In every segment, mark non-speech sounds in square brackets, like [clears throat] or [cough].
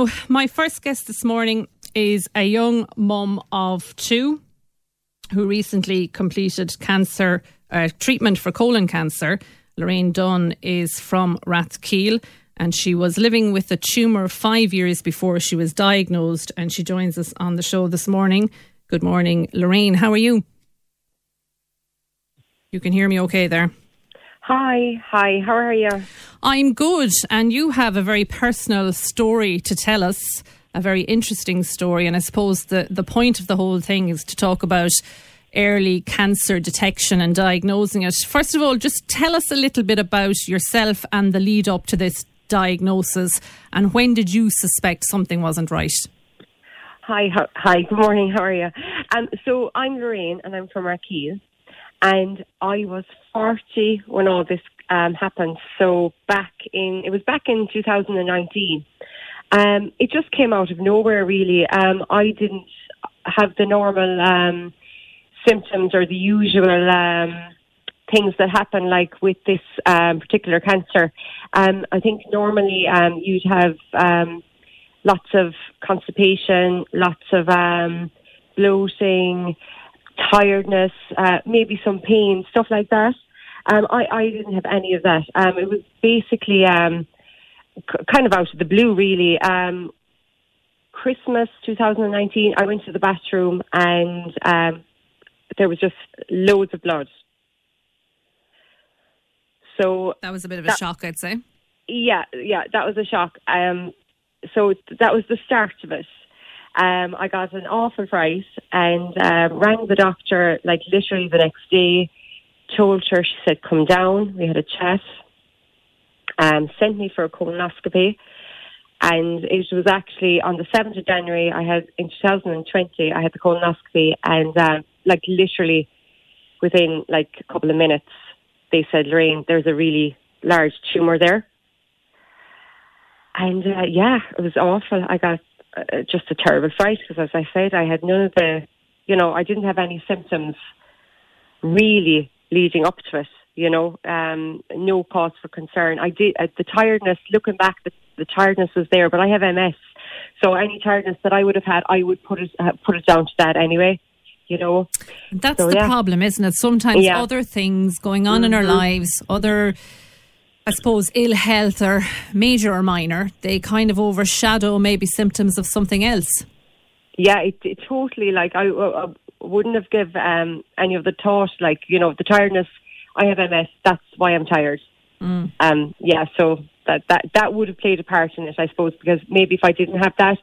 Now, my first guest this morning is a young mum of two who recently completed cancer uh, treatment for colon cancer. Lorraine Dunn is from Rathkeale and she was living with a tumour five years before she was diagnosed. And she joins us on the show this morning. Good morning, Lorraine. How are you? You can hear me okay there. Hi, hi, how are you? I'm good, and you have a very personal story to tell us, a very interesting story. And I suppose the, the point of the whole thing is to talk about early cancer detection and diagnosing it. First of all, just tell us a little bit about yourself and the lead up to this diagnosis, and when did you suspect something wasn't right? Hi, hi, good morning, how are you? Um, so I'm Lorraine, and I'm from Rathkeale and I was 40 when all this um, happened. So back in, it was back in 2019. Um, it just came out of nowhere, really. Um, I didn't have the normal um, symptoms or the usual um, things that happen, like with this um, particular cancer. I think normally you'd have lots of constipation, lots of bloating, tiredness, uh, maybe some pain, stuff like that. Um, I, I didn't have any of that. Um, it was basically um, c- kind of out of the blue, really. Um, Christmas 2019, I went to the bathroom and um, there was just loads of blood. So that was a bit of a that, shock, I'd say. Yeah, yeah, that was a shock. Um, so that was the start of it. Um, I got an awful fright and um, rang the doctor like literally the next day. Told her, she said, "Come down." We had a chat. Um, sent me for a colonoscopy, and it was actually on the seventh of January. I had in 2020. I had the colonoscopy, and uh, like literally within like a couple of minutes, they said, "Lorraine, there's a really large tumor there." And uh, yeah, it was awful. I got uh, just a terrible fright because, as I said, I had none of the, you know, I didn't have any symptoms really leading up to it. You know, um, no cause for concern. I did uh, the tiredness. Looking back, the, the tiredness was there, but I have MS, so any tiredness that I would have had, I would put it uh, put it down to that anyway you know. That's so, the yeah. problem, isn't it? Sometimes yeah. other things going on mm-hmm. in our mm-hmm. lives, other I suppose, ill health or major or minor, they kind of overshadow maybe symptoms of something else. Yeah, it, it totally like I, I wouldn't have give um, any of the thought like you know the tiredness. I have MS. That's why I'm tired. Mm. Um, yeah, so that that that would have played a part in it, I suppose, because maybe if I didn't have that,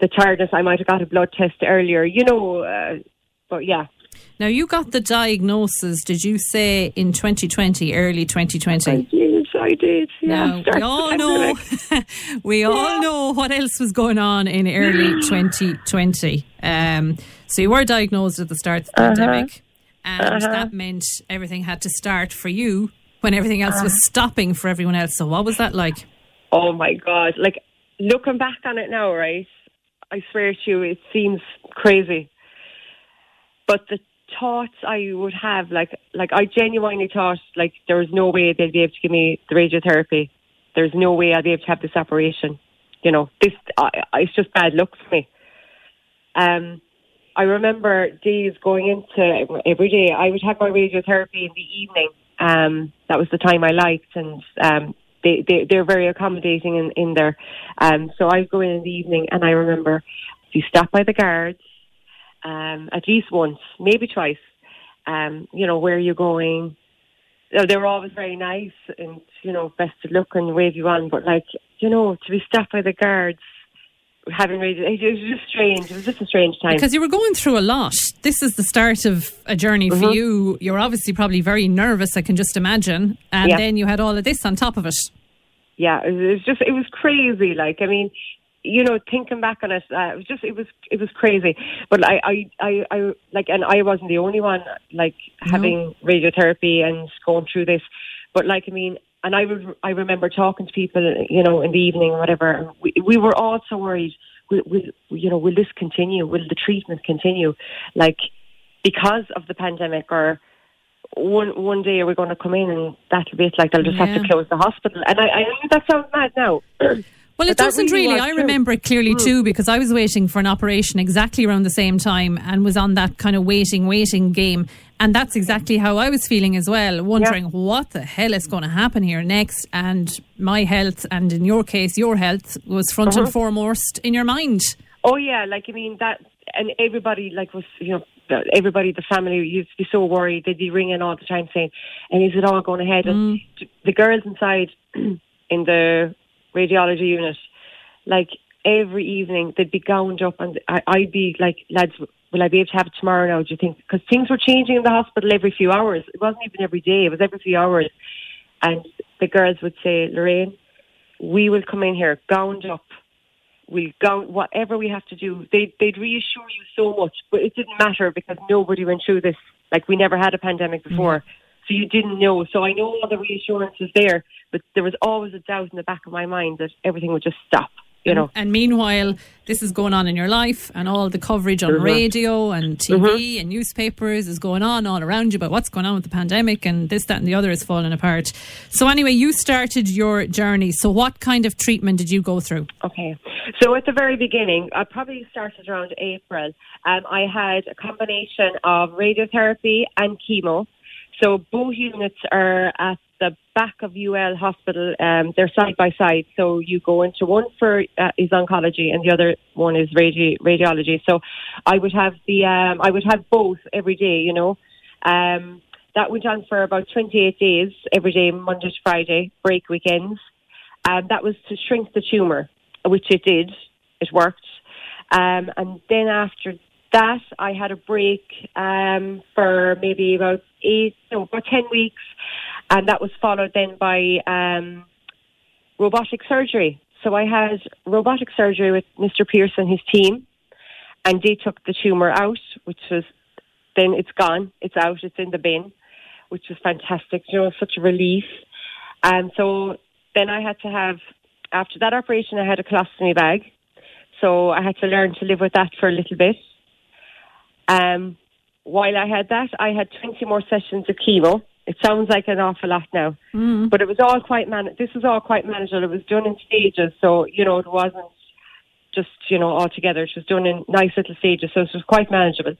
the tiredness, I might have got a blood test earlier. You know, uh, but yeah, now, you got the diagnosis, did you say, in 2020, early 2020? I did, Yeah, now, [laughs] we all know, we yeah. all know what else was going on in early [gasps] 2020. Um, so you were diagnosed at the start of the uh-huh. pandemic, and uh-huh. that meant everything had to start for you when everything else uh-huh. was stopping for everyone else. So what was that like? Oh my God. Like, looking back on it now, right? I swear to you, it seems crazy. But the thoughts I would have, like, like I genuinely thought, like, there was no way they'd be able to give me the radiotherapy. There's no way I'd be able to have this operation. You know, this I, it's just bad luck for me. Um, I remember days going into every day. I would have my radiotherapy in the evening. Um, that was the time I liked, and um, they, they they're very accommodating in in there. Um, so I'd go in in the evening, and I remember you stop by the guards um, at least once, maybe twice. Um, you know, where are you going? They were always very nice and, you know, best of luck and wave you on. But, like, you know, to be stopped by the guards, having radio, it it was just strange. It was just a strange time. Because you were going through a lot. This is the start of a journey mm-hmm. for you. You're obviously probably very nervous, I can just imagine. And yeah. then you had all of this on top of it. Yeah, it was just, it was crazy. Like, I mean, you know, thinking back on it, uh, it was just it was it was crazy. But I, I, I, I like, and I wasn't the only one like having no. radiotherapy and going through this. But like, I mean, and I would I remember talking to people, you know, in the evening or whatever. We we were all so worried. Will, will you know? Will this continue? Will the treatment continue? Like because of the pandemic or one one day are we going to come in and that'll be it like they'll just yeah. have to close the hospital and I, I know that sounds mad now [clears throat] Well, it doesn't really really. I true. remember it clearly too because I was waiting for an operation exactly around the same time and was on that kind of waiting, waiting game. And that's exactly how I was feeling as well, wondering what the hell is going to happen here next. And my health, and in your case, your health, was front Uh-huh. and foremost in your mind. Oh yeah, like I mean that, and everybody like was you know everybody the family used to be so worried. They'd be ringing all the time saying, "And is it all going ahead?" And the girls inside [clears throat] in the radiology unit, like every evening they'd be gowned up, and I, I'd be like, "Lads, will I be able to have it tomorrow now?" Do you think? Because things were changing in the hospital every few hours. It wasn't even every day; it was every few hours. And the girls would say, "Lorraine, we will come in here gowned up." we'll go whatever we have to do. They they'd reassure you so much, but it didn't matter because nobody went through this. Like we never had a pandemic mm-hmm. before, so you didn't know. So I know all the reassurance was there, but there was always a doubt in the back of my mind that everything would just stop. You know. And meanwhile, this is going on in your life, and all the coverage on Mhm. radio and TV and newspapers is going on all around you about what's going on with the pandemic, and this, that, and the other is falling apart. So, anyway, you started your journey. So, what kind of treatment did you go through? Okay. So at the very beginning, I probably started around April. Um, I had a combination of radiotherapy and chemo. So both units are at the back of UL Hospital. Um, they're side by side. So you go into one for uh, is oncology and the other one is radi- radiology. So I would have the um, I would have both every day. You know. Um, that went on for about 28 days, every day, Monday to Friday, break weekends. Um, that was to shrink the tumour, which it did. It worked. Um, and then after that, I had a break um, for maybe about eight, no, about 10 weeks. And that was followed then by um, robotic surgery. So I had robotic surgery with Mr. Pierce and his team. And they took the tumour out, which was then it's gone. It's out. It's in the bin, which was fantastic. You know, such a relief. And so then I had to have, after that operation, I had a colostomy bag. So I had to learn to live with that for a little bit. Um, while I had that, I had 20 more sessions of chemo. It sounds like an awful lot now, but it was all quite man. This was all quite manageable. It was done in stages, so you know it wasn't just you know all together. It was done in nice little stages, so it was quite manageable.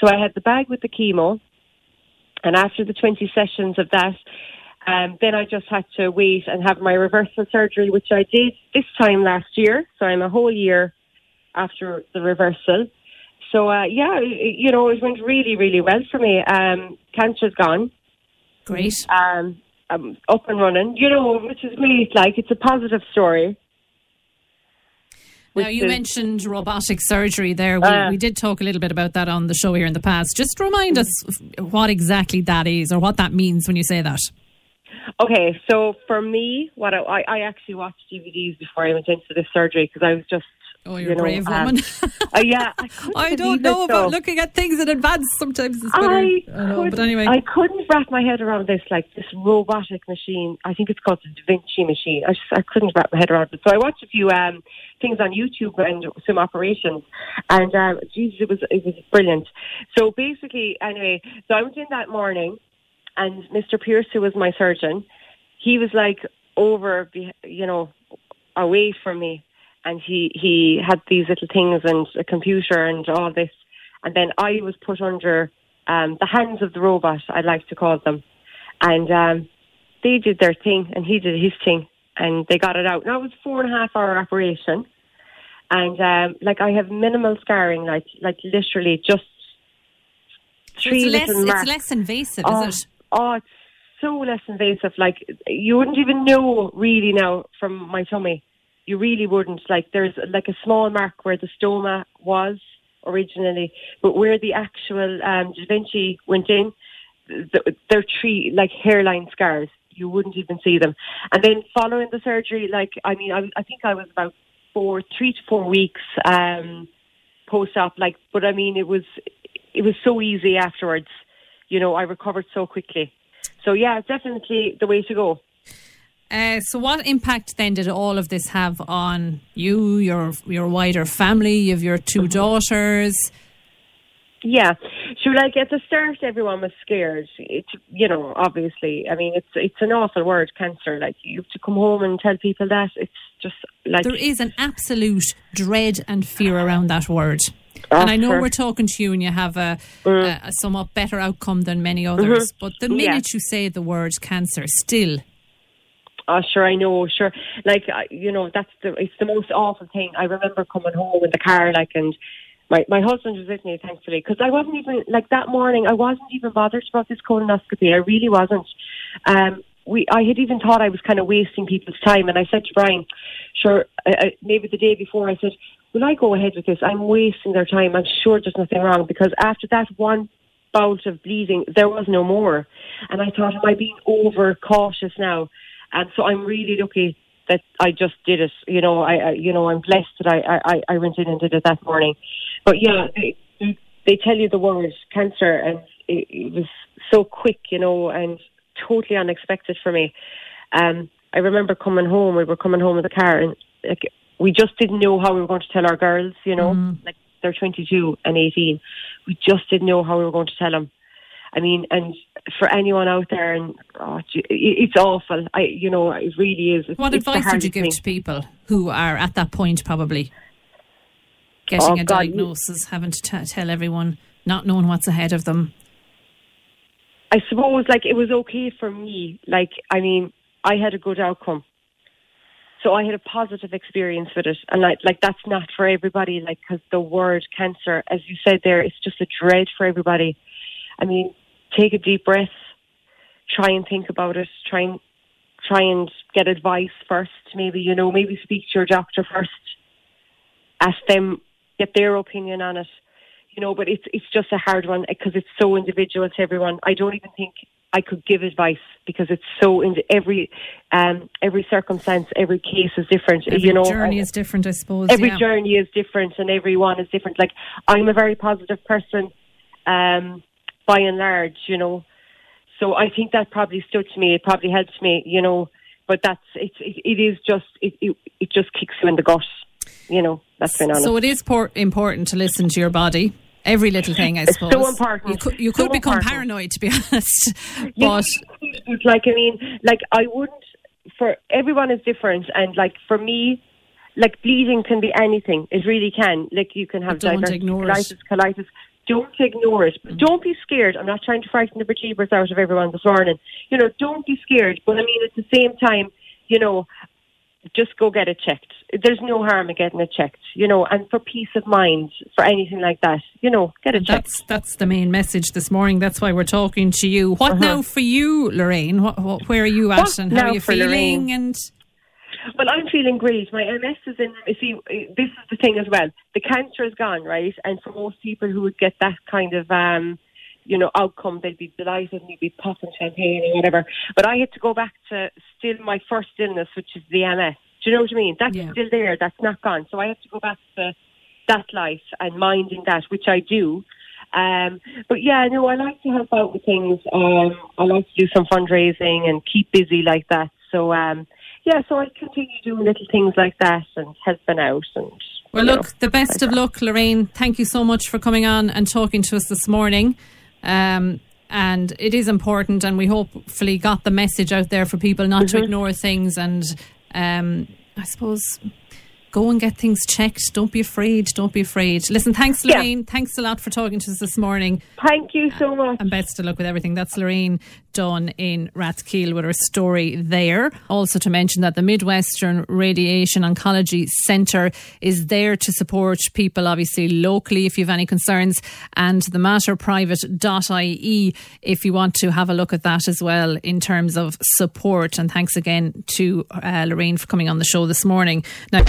So I had the bag with the chemo, and after the 20 sessions of that, um, then I just had to wait and have my reversal surgery, which I did this time last year. So I'm a whole year after the reversal. So uh, yeah, you know, it went really, really well for me. Um, cancer's gone. Great. Um, I'm up and running. You know, which is great. Like it's a positive story. Now, you is- mentioned robotic surgery there. We, Uh. we did talk a little bit about that on the show here in the past. Just remind us what exactly that is or what that means when you say that. Okay, so for me, what I, I, actually watched DVDs before I went into this surgery because I was just. Oh, you're you a know, brave um, woman. uh, yeah, I, [laughs] I don't know it, about looking at things in advance. Sometimes it's better. I, I know, but anyway. I couldn't wrap my head around this, like this robotic machine. I think it's called the Da Vinci machine. I just I couldn't wrap my head around it. So I watched a few um, things on YouTube and some operations, and um, Jesus, it was it was brilliant. So basically, anyway, so I went in that morning, and Mr. Pierce, who was my surgeon, he was like over, you know, away from me, and he he had these little things and a computer and all this, and then I was put under um, the hands of the robot. I like to call them, and um, they did their thing, and he did his thing, and they got it out. Now it was a four and a half hour operation, and um, like I have minimal scarring, like like literally just three it's, less, little marks. it's less invasive, Oh, is it? oh, it's so less invasive. Like you wouldn't even know really now from my tummy. You really wouldn't. Like there's like a small mark where the stoma was originally, but where the actual um, Da Vinci went in, th- they're three like hairline scars. You wouldn't even see them. And then following the surgery, like I mean, I, I think I was about four, three to four weeks um, post-op. Like, but I mean, it was it was so easy afterwards. You know, I recovered so quickly. So yeah, definitely the way to go. Uh, so, what impact then did all of this have on you, your your wider family, of your two daughters? Yeah, sure. Like at the start, everyone was scared. It, you know, obviously. I mean, it's it's an awful word, cancer. Like you have to come home and tell people that. It's just like there is an absolute dread and fear around that word. and I know we're talking to you, and you have a, a, a somewhat better outcome than many others. But the minute Yeah. you say the word cancer, still, Oh, sure, I know, sure. Like, I- you know, that's the, it's the most awful thing. I remember coming home in the car, like, and my, my husband was with me, thankfully, because I wasn't even, like, that morning, I wasn't even bothered about this colonoscopy. I really wasn't. Um, we, I had even thought I was kind of wasting people's time, and I said to Brian, sure, uh, uh, maybe the day before, I said, will I go ahead with this? I'm wasting their time. I'm sure there's nothing wrong, because after that one bout of bleeding, there was no more. And I thought, am I being over cautious now? And so I'm really lucky that I just did it. You know, I, I you know, I'm blessed that I, I, I went in and did it that morning. But yeah, they, they tell you the word cancer, and it, it was so quick, you know, and totally unexpected for me. Um, I remember coming home. We were coming home in the car, and like we just didn't know how we were going to tell our girls. You know, like they're 22 and 18. We just didn't know how we were going to tell them. I mean, and for anyone out there, and oh, it's awful. I, you know, it really is. It's, what it's advice would you give thing. to people who are at that point, probably getting Oh, a God, you- diagnosis, having to t- tell everyone, not knowing what's ahead of them? I suppose like it was okay for me. Like I mean, I had a good outcome. So I had a positive experience with it, and like, like that's not for everybody. Like, because the word cancer, as you said there, it's just a dread for everybody. I mean, take a deep breath, try and think about it, try and try and get advice first. Maybe you know, maybe speak to your doctor first. Ask them, get their opinion on it you know, but it's it's just a hard one because it's so individual to everyone. I don't even think I could give advice because it's so in every um every circumstance, every case is different. Every you know, journey is different, I suppose. every yeah. journey is different, and everyone is different. Like I'm a very positive person, um, by and large, you know. So I think that probably stood to me. It probably helped me, you know. But that's it's it, it is just it, it it just kicks you in the gut, you know. That's been honest. So it is por- important to listen to your body. Every little thing, I suppose. It's so important. You could, you could So become important. paranoid, to be [laughs] honest. But like I mean, like I wouldn't. For everyone is different, and like for me, like bleeding can be anything. It really can. Like you can have it. diverticulitis, colitis. Don't ignore it. But don't be scared. I'm not trying to frighten the bejeebers out of everyone this morning. You know, don't be scared. But I mean, at the same time, you know, just go get it checked. There's no harm in getting it checked. You know, and for peace of mind, for anything like that, you know, get it checked. that's that's the main message this morning. That's why we're talking to you. What now for you, Lorraine? What, what, where are you at, Uh-huh. What and how are you feeling? Lorraine? And Well, I'm feeling great. My MS is in. You see, this is the thing as well. The cancer is gone, right? And for most people who would get that kind of, um, you know, outcome, they'd be delighted and you'd be popping champagne or whatever. But I had to go back to still my first illness, which is the MS. Do you know what I mean? That's Yeah. still there. That's not gone. So I have to go back to that life and minding that, which I do. Um, but yeah, no, I like to help out with things. Um, I like to do some fundraising and keep busy like that. So um, yeah, so I continue doing little things like that and helping out. And well, look, know, the best of luck, Lorraine. Thank you so much for coming on and talking to us this morning. Um, and it is important, and we hopefully got the message out there for people not Mm-hmm. to ignore things. And um, I suppose go and get things checked. Don't be afraid. Don't be afraid. Listen, thanks, Yeah. Lorraine. Thanks a lot for talking to us this morning. Thank you so much. And best of luck with everything. That's Lorraine Dunn in Rathkeale with her story there. Also, to mention that the Midwestern Radiation Oncology Centre is there to support people, obviously, locally if you have any concerns, and the materprivate.ie if you want to have a look at that as well in terms of support. And thanks again to uh, Lorraine for coming on the show this morning. Now,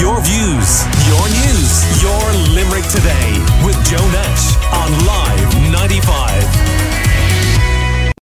your views, your news, your Limerick today with Joe Nash on Live 95.